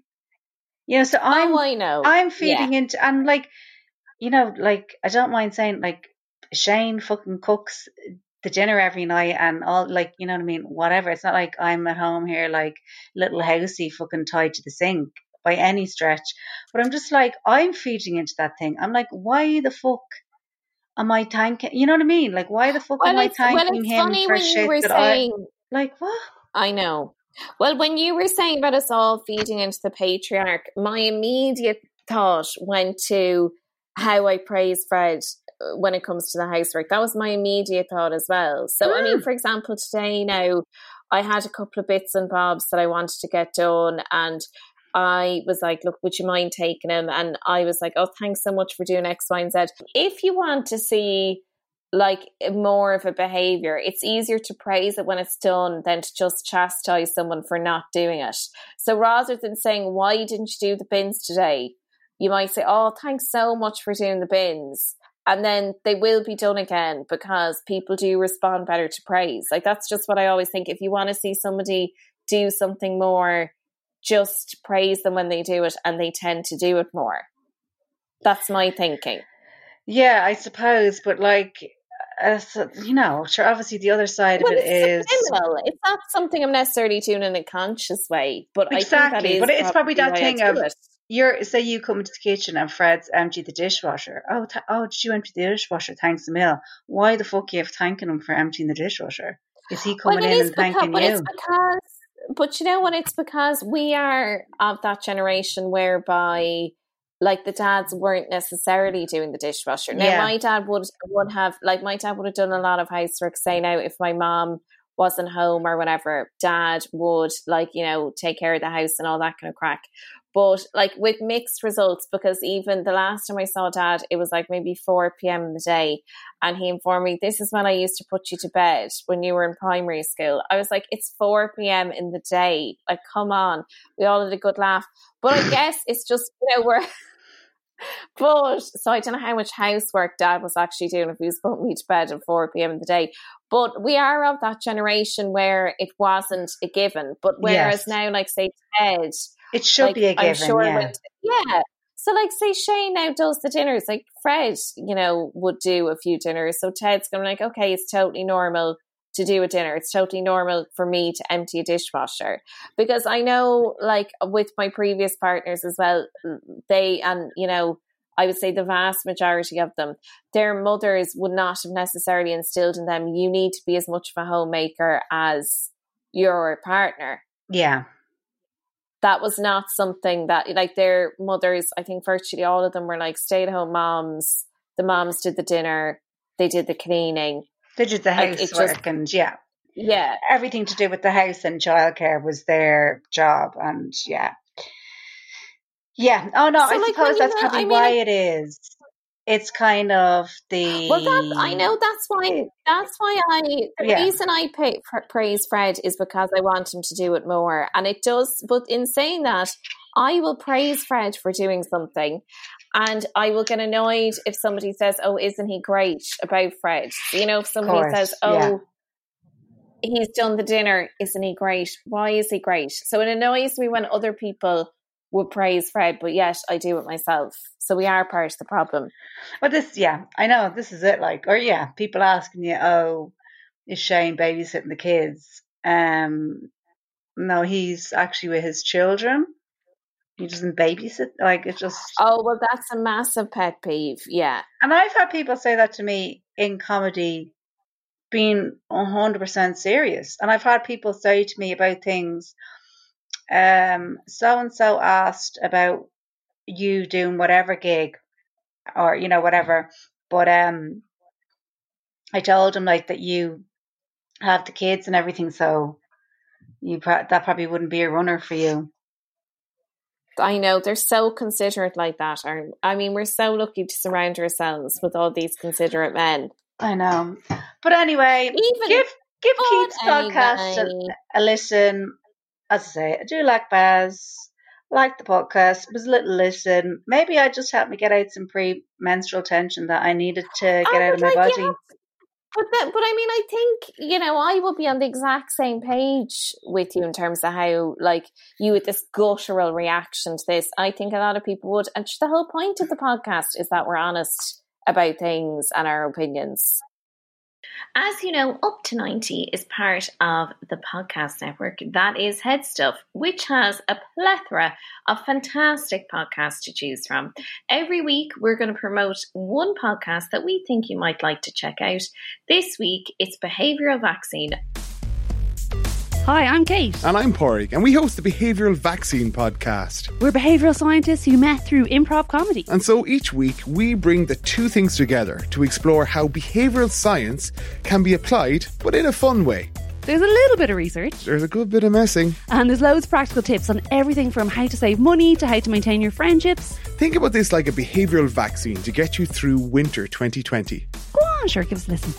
You know, so I'm, oh, I know. I'm feeding yeah. into, and like, you know, like, I don't mind saying, like, Shane fucking cooks the dinner every night and all, like, you know what I mean? Whatever. It's not like I'm at home here, like, little housey fucking tied to the sink by any stretch. But I'm just like, I'm feeding into that thing. I'm like, why the fuck am I thanking? You know what I mean? Like, why the fuck well, am I thanking him for shit that saying, I, like, what? I know. Well, when you were saying about us all feeding into the patriarch, my immediate thought went to how I praise Fred uh, when it comes to the housework. That was my immediate thought as well. So, mm. I mean, mm. for example, today now I had a couple of bits and bobs that I wanted to get done, and I was like, look, would you mind taking them? And I was like, oh, thanks so much for doing X, Y, and Z. If you want to see like eh, more of a behavior. It's easier to praise it when it's done than to just chastise someone for not doing it. So rather than saying, Why didn't you do the bins today? You might say, Oh, thanks so much for doing the bins. And then they will be done again because people do respond better to praise. Like that's just what I always think. If you want to see somebody do something more, just praise them when they do it and they tend to do it more. That's my thinking. Yeah, I suppose, but like uh, you know, sure, obviously the other side well, of it is subliminal. It's not something I'm necessarily doing in a conscious way, but exactly. but it's probably, probably that thing of it. you're say you come into the kitchen and Fred's empty the dishwasher. Oh, th- oh, did you empty the dishwasher? Thanks a mil. Why the fuck are you thanking him for emptying the dishwasher? Is he coming well, in and because, thanking you? It's because, but you know what? It's because we are of that generation whereby like the dads weren't necessarily doing the dishwasher. Now yeah. my dad would would have like my dad would have done a lot of housework. Say now if my mom wasn't home or whatever, dad would like you know take care of the house and all that kind of crack. But like with mixed results, because even the last time I saw dad, it was like maybe 4 p.m. in the day. And he informed me, This is when I used to put you to bed when you were in primary school. I was like, It's 4 p.m. in the day. Like, come on. We all had a good laugh. But I guess it's just, you know, we're. But so I don't know how much housework dad was actually doing if he was putting me to bed at 4 p.m. in the day. But we are of that generation where it wasn't a given. But whereas yes. now, like say Ted, it should like, be a given. I'm sure yeah. With, yeah. So like say Shane now does the dinners, like Fred, you know, would do a few dinners. So Ted's gonna like, okay, it's totally normal to do a dinner. It's totally normal for me to empty a dishwasher because I know, like with my previous partners as well, mm, they and you know, I would say the vast majority of them, their mothers would not have necessarily instilled in them. You need to be as much of a homemaker as your partner. Yeah. That was not something that, like, their mothers, I think virtually all of them were like stay at home moms. The moms did the dinner, they did the cleaning they did the housework and yeah. Yeah. everything to do with the house and childcare was their job, and yeah, yeah. Oh no, So, I like, suppose that's know- probably I mean, why it is. It's kind of the Well, that I know that's why that's why I the Yeah. reason I pay, pr- praise Fred is because I want him to do it more, and it does. But in saying that, I will praise Fred for doing something, and I will get annoyed if somebody says, "Oh, isn't he great?" about Fred. You know, if somebody course, says, "Oh." yeah. He's done the dinner, isn't he great? Why is he great? So it annoys me when other people would praise Fred, but yet I do it myself. So we are part of the problem. But this, yeah, I know this is it. Like, or yeah, people asking you, "Oh, is Shane babysitting the kids?" Um, no, he's actually with his children. He doesn't babysit. Like, it's just. Oh, well, that's a massive pet peeve. Yeah. And I've had people say that to me in comedy, being hundred percent serious. And I've had people say to me about things. Um, so and so asked about you doing whatever gig, or you know whatever, but um, I told him like that you have the kids and everything, so you pro- that probably wouldn't be a runner for you. I know they're so considerate like that. Are I mean, we're so lucky to surround ourselves with all these considerate men. I know, but anyway, Even give give Keith's podcast a, a listen. As I say, I do like Baz, like the podcast. It was a little listen. Maybe I just helped me get out some pre-menstrual tension that I needed to get Oh, out of my like, body. yeah, But that, but I mean, I think you know, I will be on the exact same page with you in terms of how, like, you with this guttural reaction to this. I think a lot of people would, and the whole point of the podcast is that we're honest about things and our opinions. As you know, Up to 90 is part of the podcast network that is Headstuff, which has a plethora of fantastic podcasts to choose from. Every week, we're going to promote one podcast that we think you might like to check out. This week, it's Behavioral Vaccine. Hi, I'm Kate. And I'm Pádraig, and we host the Behavioural Vaccine Podcast. We're behavioural scientists who met through improv comedy. And so each week we bring the two things together to explore how behavioural science can be applied, but in a fun way. There's a little bit of research, There's a good bit of messing. and there's loads of practical tips on everything from how to save money to how to maintain your friendships. Think about this like a behavioural vaccine to get you through winter 2020. Go on, sure, give us a listen.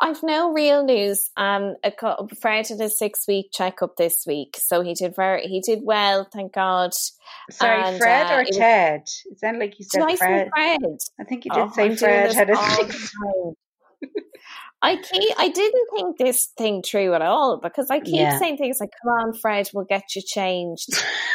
I've no real news. Um, a co- Fred had a six week checkup this week, so he did very he did well, thank God. Sorry, And, Fred uh, or it was- Ted? It sounded like you said Fred. Fred? I think you did Oh, say I'm Fred had a six. I keep, I didn't think this thing through at all because I keep Yeah. saying things like, "Come on, Fred, we'll get you changed,"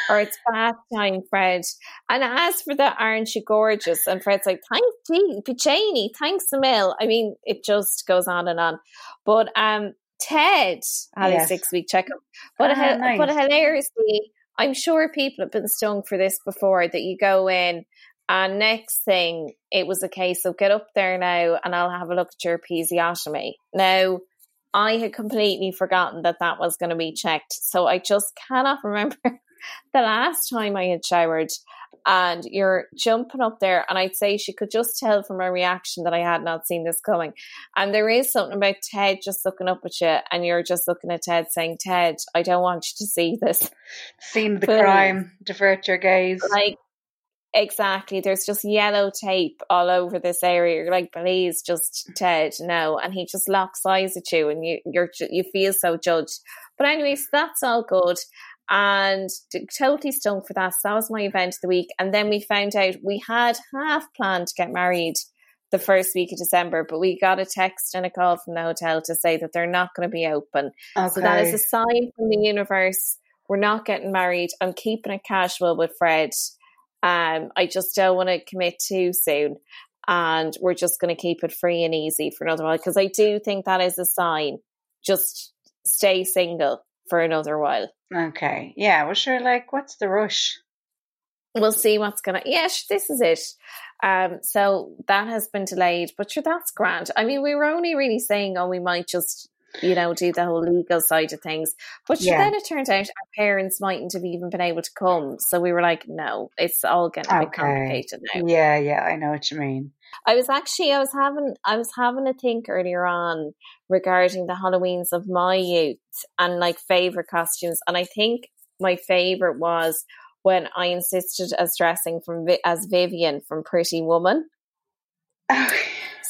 or "It's bath time, Fred." And as for the "Aren't you gorgeous?" and Fred's like, "Thanks, Janie, thanks a mil." I mean, it just goes on and on. But um, Ted had Yes. a six week checkup, but Ah, hi- but nice. hilariously, I'm sure people have been stung for this before. That you go in and next thing, it was a case of get up there now and I'll have a look at your episiotomy. Now, I had completely forgotten that that was going to be checked. So I just cannot remember the last time I had showered. And you're jumping up there, and I'd say she could just tell from my reaction that I had not seen this coming. And there is something about Ted just looking up at you, and you're just looking at Ted saying, Ted, I don't want you to see this. Scene of the Please. crime. Divert your gaze. Like, exactly. There's just yellow tape all over this area. You're like, please, just Ted, no. And he just locks eyes at you, and you you're you feel so judged. But anyways, that's all good. And totally stung for that. So that was my event of the week. And then we found out we had half planned to get married the first week of December, but we got a text and a call from the hotel to say that they're not going to be open. okay. So that is a sign from the universe. We're not getting married. I'm keeping it casual with Fred. Um, I just don't want to commit too soon. And we're just going to keep it free and easy for another while because I do think that is a sign. Just stay single for another while. okay. Yeah. Well, sure. Like, what's the rush? We'll see what's going to. Yes, this is it. Um, so that has been delayed, but sure, that's grand. I mean, we were only really saying, oh, we might just, you know, do the whole legal side of things. But Yeah. then it turned out our parents mightn't have even been able to come. So we were like, no, it's all getting a bit Okay. complicated now. Yeah. Yeah. I know what you mean. I was actually I was having I was having a think earlier on regarding the Halloweens of my youth and like favorite costumes, and I think my favorite was when I insisted as dressing from as Vivian from Pretty Woman. Oh,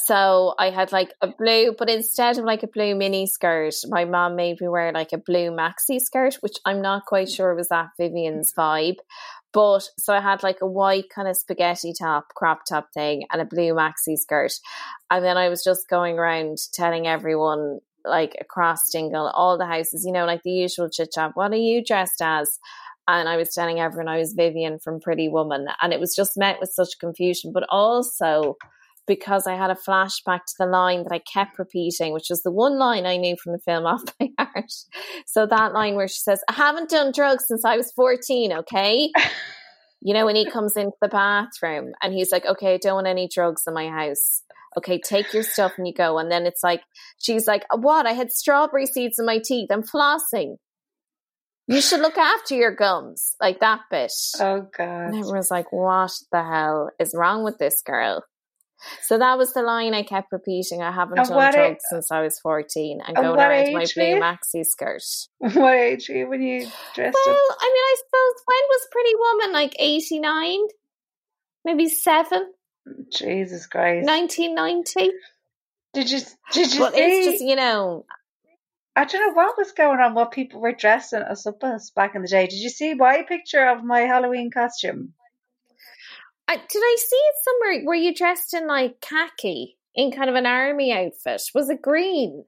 So I had like a blue, but instead of like a blue mini skirt, my mom made me wear like a blue maxi skirt, which I'm not quite sure was that Vivian's vibe. But so I had like a white kind of spaghetti top, crop top thing, and a blue maxi skirt. And then I was just going around telling everyone, like across Dingle, all the houses, you know, like the usual chit chat, what are you dressed as? And I was telling everyone I was Vivian from Pretty Woman. And it was just met with such confusion, but also because I had a flashback to the line that I kept repeating, which was the one line I knew from the film Off by Heart. So that line where she says, I haven't done drugs since I was 14, okay? you know, when he comes into the bathroom and he's like, okay, I don't want any drugs in my house. Okay, take your stuff and you go. And then it's like, she's like, what? I had strawberry seeds in my teeth. I'm flossing. You should look after your gums. Like that bit. Oh, God. And everyone's like, what the hell is wrong with this girl? So that was the line I kept repeating. I haven't And done drugs a- since I was 14 and going around my blue maxi skirt. What age were you when you dressed Well, up? I mean, I suppose when was Pretty Woman? Like 89? Maybe 7? Jesus Christ! 1990? Did you did you But see? it's just, you know, I don't know what was going on. What people were dressing us up as back in the day. Did you see my picture of my Halloween costume? I, did I see it somewhere? Were you dressed in like khaki in kind of an army outfit? Was it green?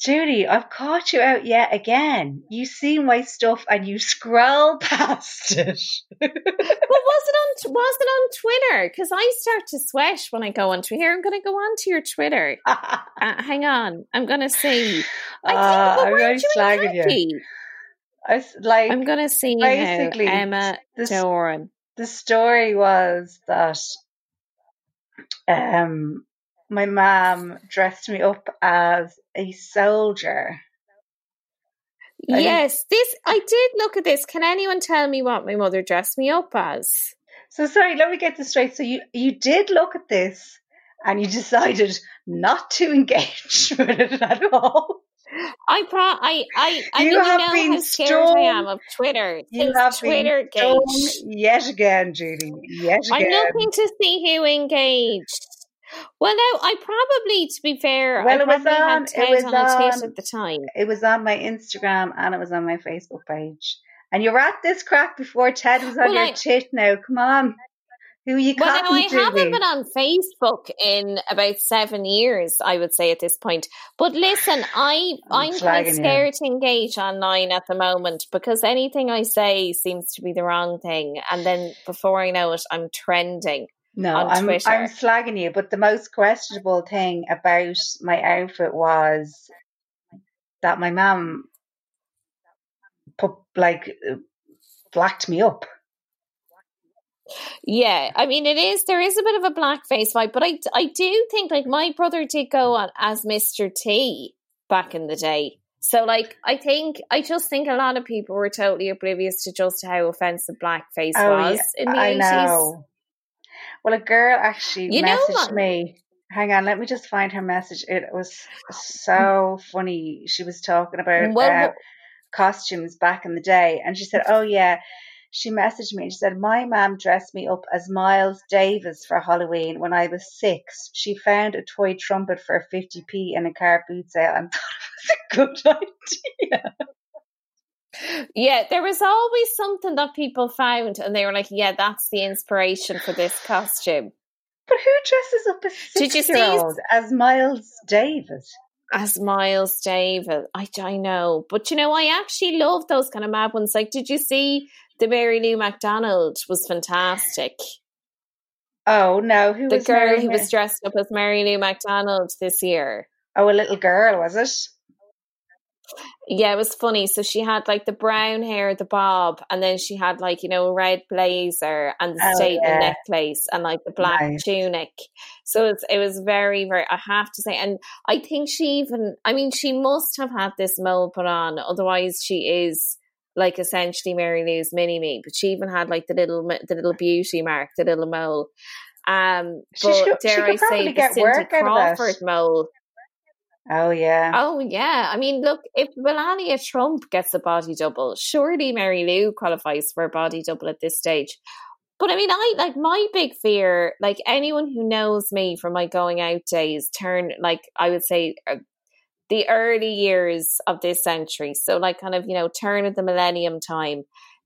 Judy, I've caught you out yet again. You see my stuff and you scroll past it. well, was it on was it on Twitter? Because I start to sweat when I go on Twitter. Here, I'm going to go on to your Twitter. Uh, hang on, I'm going to see. I think, Ah, but I'm weren't really you in slagging you. khaki? I like I'm going to see basically. Emma this- Doran. The story was that um my mom dressed me up as a soldier. Yes, this I did look at this. Can anyone tell me what my mother dressed me up as? So sorry, let me get this straight. So you you did look at this and you decided not to engage with it at all. I pro I I I You have know been how scared I am of Twitter. You have Twitter been yet again, Judy. Yet again. I'm looking to see who engaged. Well, no, I probably, to be fair, Well, I it was on- it was on on- at the time. It was on my Instagram and it was on my Facebook page. And you're at this crack before Ted was on Well, your I- tit now. Come on. Who you Well, now I haven't been on Facebook in about seven years, I would say at this point. But listen, I I'm I'm quite you. scared to engage online at the moment because anything I say seems to be the wrong thing, and then before I know it, I'm trending. No, I'm Twitter. I'm slagging you, but the most questionable thing about my outfit was that my mum put like blacked me up. Yeah, I mean, it is. There is a bit of a blackface vibe, but I, I do think like my brother did go on as Mr. T back in the day. So, like, I think I just think a lot of people were totally oblivious to just how offensive blackface Oh, was yeah, in the I eighties. know. Well, a girl actually You messaged me. Hang on, let me just find her message. It was so funny. She was talking about Well, uh, costumes back in the day, and she said, "Oh yeah." She messaged me and she said, My mum dressed me up as Miles Davis for Halloween when I was six. She found a toy trumpet for 50p in a car boot sale and thought it was a good idea. Yeah, there was always something that people found, and they were like, "Yeah, that's the inspiration for this costume." But who dresses up a Did you six year old as Miles Davis? as Miles Davis. I, I know. But you know, I actually love those kind of mad ones. Like, did you see the Mary Lou McDonald was fantastic? Oh no, who The was girl Mary who was dressed up as Mary Lou McDonald this year. Oh, a little girl, was it? Yeah, it was funny. So she had like the brown hair, the bob, and then she had like, you know, a red blazer and the Oh, statement yeah. necklace and like the black Nice. tunic. So it's, it was very, very, I have to say, and I think she even, I mean, she must have had this mole put on, otherwise she is like essentially Mary Lou's mini me, but she even had like the little, the little beauty mark, the little mole. Um, She but should- she dare could I say, probably the get Cindy work out of that. Crawford mole. Oh yeah. Oh yeah, I mean, look, if Melania Trump gets a body double, surely Mary Lou qualifies for a body double at this stage. But I mean, I like my big fear. Like anyone who knows me from my going out days, turn like I would say uh, the early years of this century. So like kind of you know turn of the millennium time.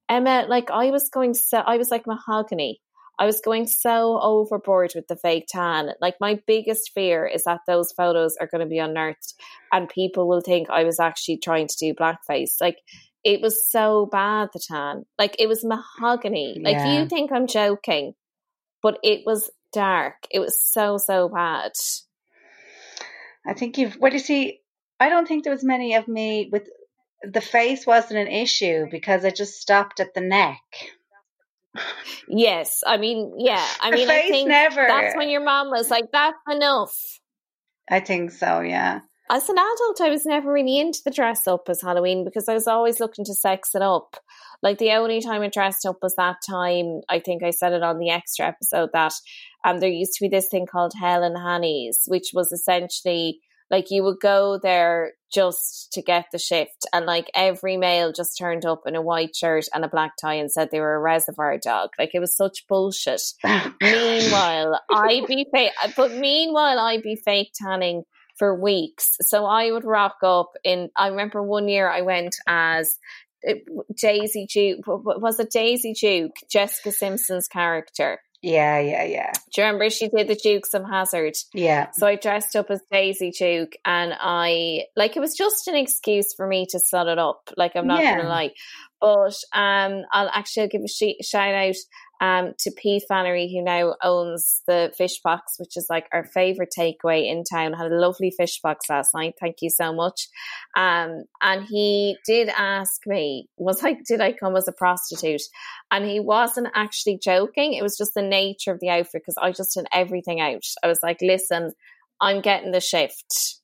Emma, like I was going so I was like mahogany. I was going so overboard with the fake tan. Like my biggest fear is that those photos are going to be unearthed and people will think I was actually trying to do blackface. Like it was so bad the tan. Like it was mahogany. Like Yeah. you think I'm joking, but it was dark. It was so so bad. I think you've. What do you see? I don't think there was many of me with the face wasn't an issue because I just stopped at the neck. Yes, I mean, yeah. I mean, I think never- that's when your mom was like, "That's enough." I think so. Yeah. as an adult, I was never really into the dress up as Halloween because I was always looking to sex it up. Like the only time I dressed up was that time. I think I said it on the extra episode that um, there used to be this thing called Helen Hannies, which was essentially like you would go there just to get the shift, and like every male just turned up in a white shirt and a black tie and said they were a reservoir dog. Like it was such bullshit. Meanwhile, I'd be fake, but meanwhile, I'd be fake tanning for weeks. So I would rock up in. I remember one year I went as it, Daisy Duke. Was it Daisy Duke, Jessica Simpson's character? Yeah, yeah, yeah, Do you remember she did the Dukes of Hazzard? yeah. So I dressed up as Daisy Duke and I like it was just an excuse for me to slut it up. Like I'm not Yeah. gonna lie. But um I'll actually give a sh- shout out um to P. Flannery who now owns the fish box, which is like our favourite takeaway in town. Had a lovely fish box last night. Thank you so much. Um and he did ask me, was I, did I come as a prostitute? And he wasn't actually joking. It was just the nature of the outfit because I just did everything out. I was like, listen, I'm getting the shift.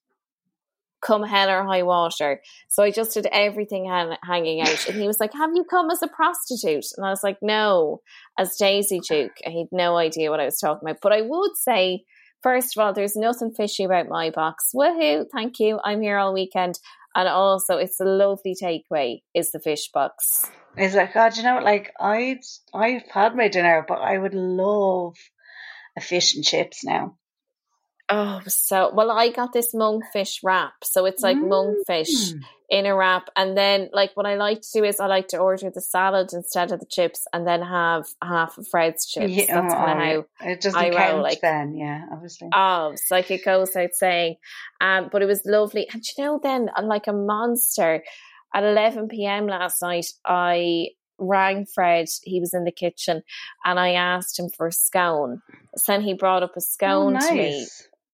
Come hell or high water. So I just did everything han- hanging out. And he was like, Have you come as a prostitute? And I was like, No, as Daisy Duke. And he'd no idea what I was talking about. But I would say, first of all, there's nothing fishy about my box. Woohoo, thank you. I'm here all weekend. And also, it's a lovely takeaway, is the fish box. It's like, God, you know? Like, I'd, I've had my dinner, but I would love a fish and chips now. Oh, so well, I got this monkfish wrap. So it's like monkfish Mm. in a wrap. And then, like, what I like to do is I like to order the salad instead of the chips and then have half of Fred's chips. Yeah, That's oh, kind of how It doesn't I roll, like- then, yeah, obviously. Oh, it's like it goes without saying. Um, but it was lovely. And you know, then like a monster. At 11 p.m. last night, I rang Fred. He was in the kitchen and I asked him for a scone. So then he brought up a oh, scone to me.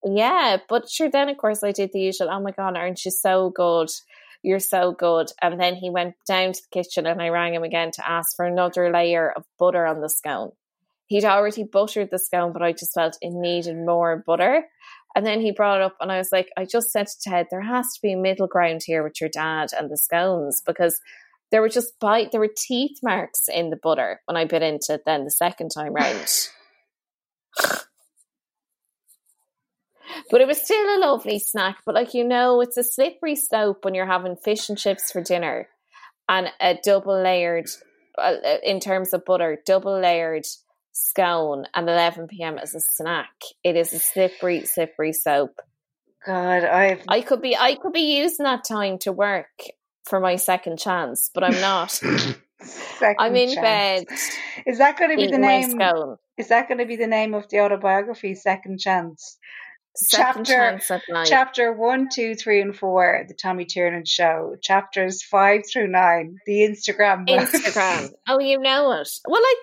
Yeah, but sure, then of course I did the usual, oh my God, aren't you so good? You're so good. And then he went down to the kitchen and I rang him again to ask for another layer of butter on the scone. He'd already buttered the scone, but I just felt it needed more butter. And then he brought it up, and I was like, I just said to Ted, there has to be a middle ground here with your dad and the scones because there were just bite, there were teeth marks in the butter when I bit into it then the second time round. but it was still a lovely snack. But like you know, it's a slippery slope when you're having fish and chips for dinner and a double layered, uh, in terms of butter, double layered scone and 11 p.m. as a snack. It is a slippery, slippery slope. God, I've I could be, I could be using that time to work for my second chance, but I'm not. second I'm in chance. bed Is that going to be the name? Is that going to be the name of the autobiography? Second chance. Chapter- chance at night. Chapter one, two, three, and four, the Tommy Tiernan show. Chapters five through nine, the Instagram. Instagram. Oh, you know it. Well, like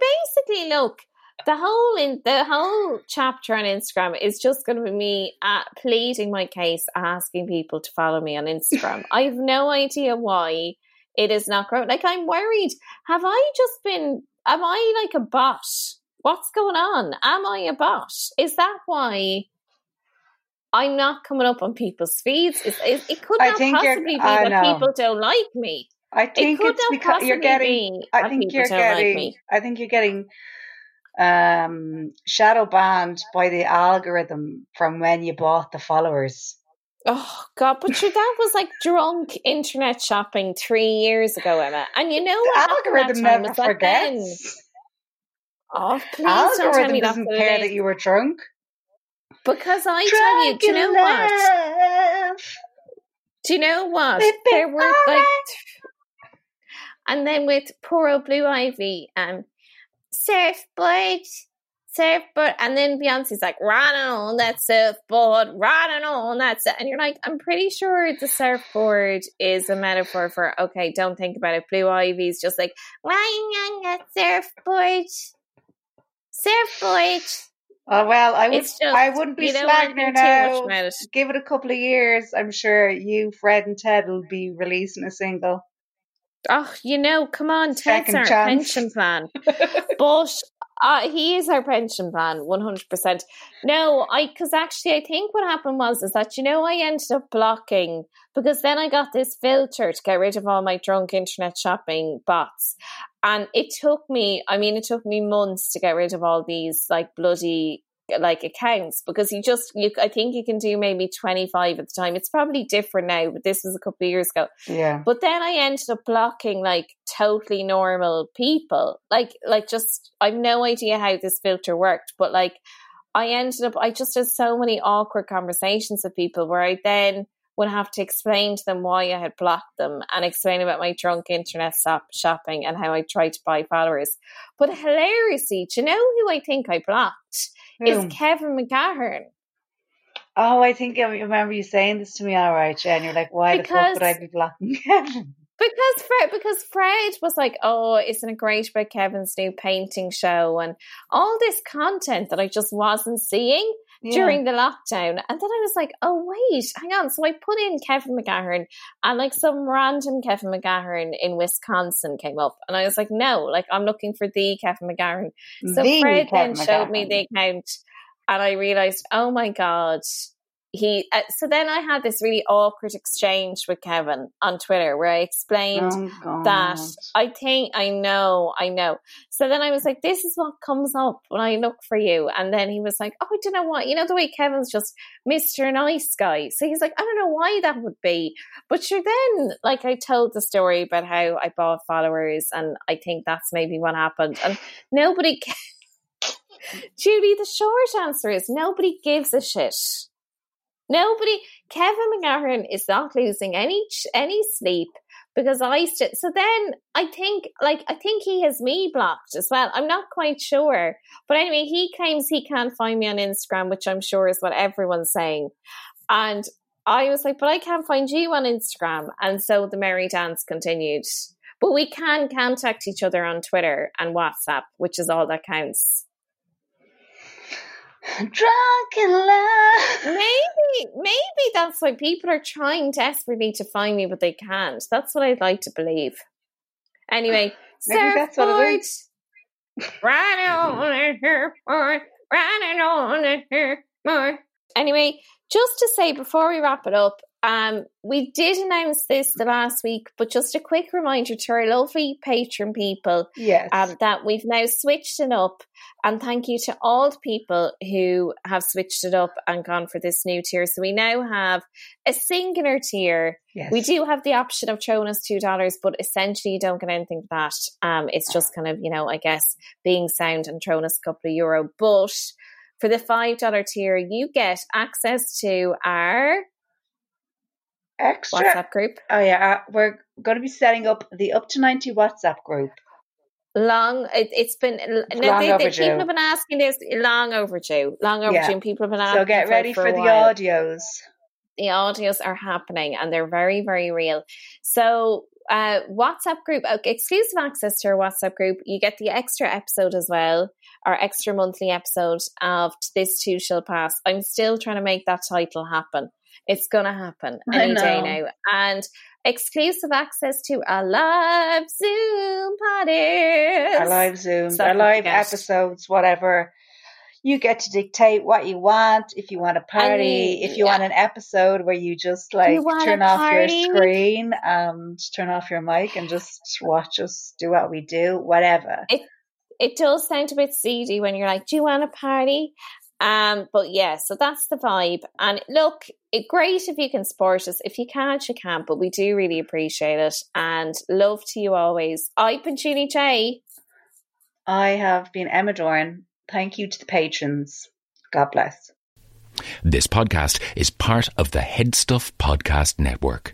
basically, look, the whole in the whole chapter on Instagram is just going to be me uh, pleading my case, asking people to follow me on Instagram. I have no idea why it is not growing. Like I'm worried. Have I just been? Am I like a bot? What's going on? Am I a bot? Is that why? I'm not coming up on people's feeds. Is, it could not possibly be that know. people don't like me. I think could it's because you're getting. be I think you're don't like getting. I think you're getting um, shadow banned by the algorithm from when you bought the followers. Oh God! But sure, that was like drunk internet shopping three years ago, Emma. And you know The algorithm never was that then- forgets. Oh, please algorithm doesn't care that you were drunk. Because I tell you, do you know what? Do you know what? We've There were like, and then with poor old Blue Ivy, um, surfboard, surfboard, and then Beyonce's like, riding on that surfboard, riding on that, sur-" and you're like, I'm pretty sure the surfboard is a metaphor for okay, don't think about it. Blue Ivy's just like riding on that surfboard, surfboard. Oh well, I would. Just, I wouldn't be you don't slagging her think too much now. Give it a couple of years. I'm sure you, Fred, and Ted will be releasing a single. Oh, you know, come on, Ted's Second our chance. pension plan. but uh, he is our pension plan, 100%. No, I, because actually, I think what happened was, is that, you know, I ended up blocking because then I got this filter to get rid of all my drunk internet shopping bots. And it took me, I mean, it took me months to get rid of all these like bloody like accounts because you just you I think you can do maybe 25 at the time. It's probably different now, but this was a couple of years ago. Yeah. But then I ended up blocking like totally normal people. Like like just I've no idea how this filter worked, but like I ended up I just had so many awkward conversations with people where I then would have to explain to them why I had blocked them and explain about my drunk internet shop- shopping and how I tried to buy followers. But hilariously, do you know who I think I blocked? Who? Is Kevin McGahern. Oh, I think I remember you saying this to me. All right, Jen. You're like, why the fuck would I Because- be blocking Kevin? Because Fred, because Fred was like, "Oh, isn't it great about Kevin's new painting show and all this content that I just wasn't seeing during the lockdown?" And then I was like, "Oh wait, hang on." So I put in Kevin McGahern, and like some random Kevin McGahern in Wisconsin came up, and I was like, "No, like I'm looking for the Kevin McGahern." So The Fred Kevin then showed me the account, and I realized, oh my god, he. Uh, so then I had this really awkward exchange with Kevin on Twitter where I explained Oh, that I think I know, I know. So then I was like, this is what comes up when I look for you. And then he was like, oh, I don't know what, you know, the way Kevin's just Mr. Nice Guy. So he's like, I don't know why that would be. But sure, then, like, I told the story about how I bought followers, and I think that's maybe what happened. And nobody. Judy, the short answer is nobody gives a shit. Nobody, Kevin McGahern is not losing any any sleep because I st- so then I think like I think he has me blocked as well. I'm not quite sure, but anyway, he claims he can't find me on Instagram, which I'm sure is what everyone's saying, and I was like, but I can't find you on Instagram, and so the merry dance continued. But we can contact each other on Twitter and WhatsApp, which is all that counts. Drunk in love. Maybe, maybe that's why people are trying desperately to find me, but they can't. That's what I'd like to believe. Anyway, Maybe that's what it surfboard, riding on a surfboard, riding on a surfboard. Anyway, just to say before we wrap it up, um, we did announce this the last week, but just a quick reminder to our lovely patron people Yes. um, that we've now switched it up. And thank you to all the people who have switched it up and gone for this new tier. So we now have a singular tier. yes. We do have the option of throwing us two dollars, but essentially you don't get anything for that. Um, it's just kind of, you know, I guess being sound and throwing us a couple of euro. But for the five dollar tier, you get access to our Extra. WhatsApp group. Oh yeah, uh, we're going to be setting up the up to ninety WhatsApp group. long it, it's been no, long they, they, overdue. people have been asking this long overdue long overdue Yeah. people have been asking So get ready it for, the while. audios. the audios are happening and they're very very real so uh whatsapp group exclusive access to our whatsapp group you get the extra episode as well our extra monthly episode of this too shall pass i'm still trying to make that title happen it's gonna happen any day now and exclusive access to our live zoom parties Our live Zooms, our live episodes, whatever. You get to dictate what you want. If you want a party, if you yeah. want an episode where you just like a turn off party? your screen and turn off your mic and just watch us do what we do, whatever. it does sound a bit seedy when you're like, "Do you want a party?" Um, but yeah, so that's the vibe. And look, it, great if you can support us. If you can't, you can't. But we do really appreciate it. And love to you always. I've been Julie J. I have been Emma Doran. Thank you to the patrons. God bless. This podcast is part of the Headstuff Podcast Network.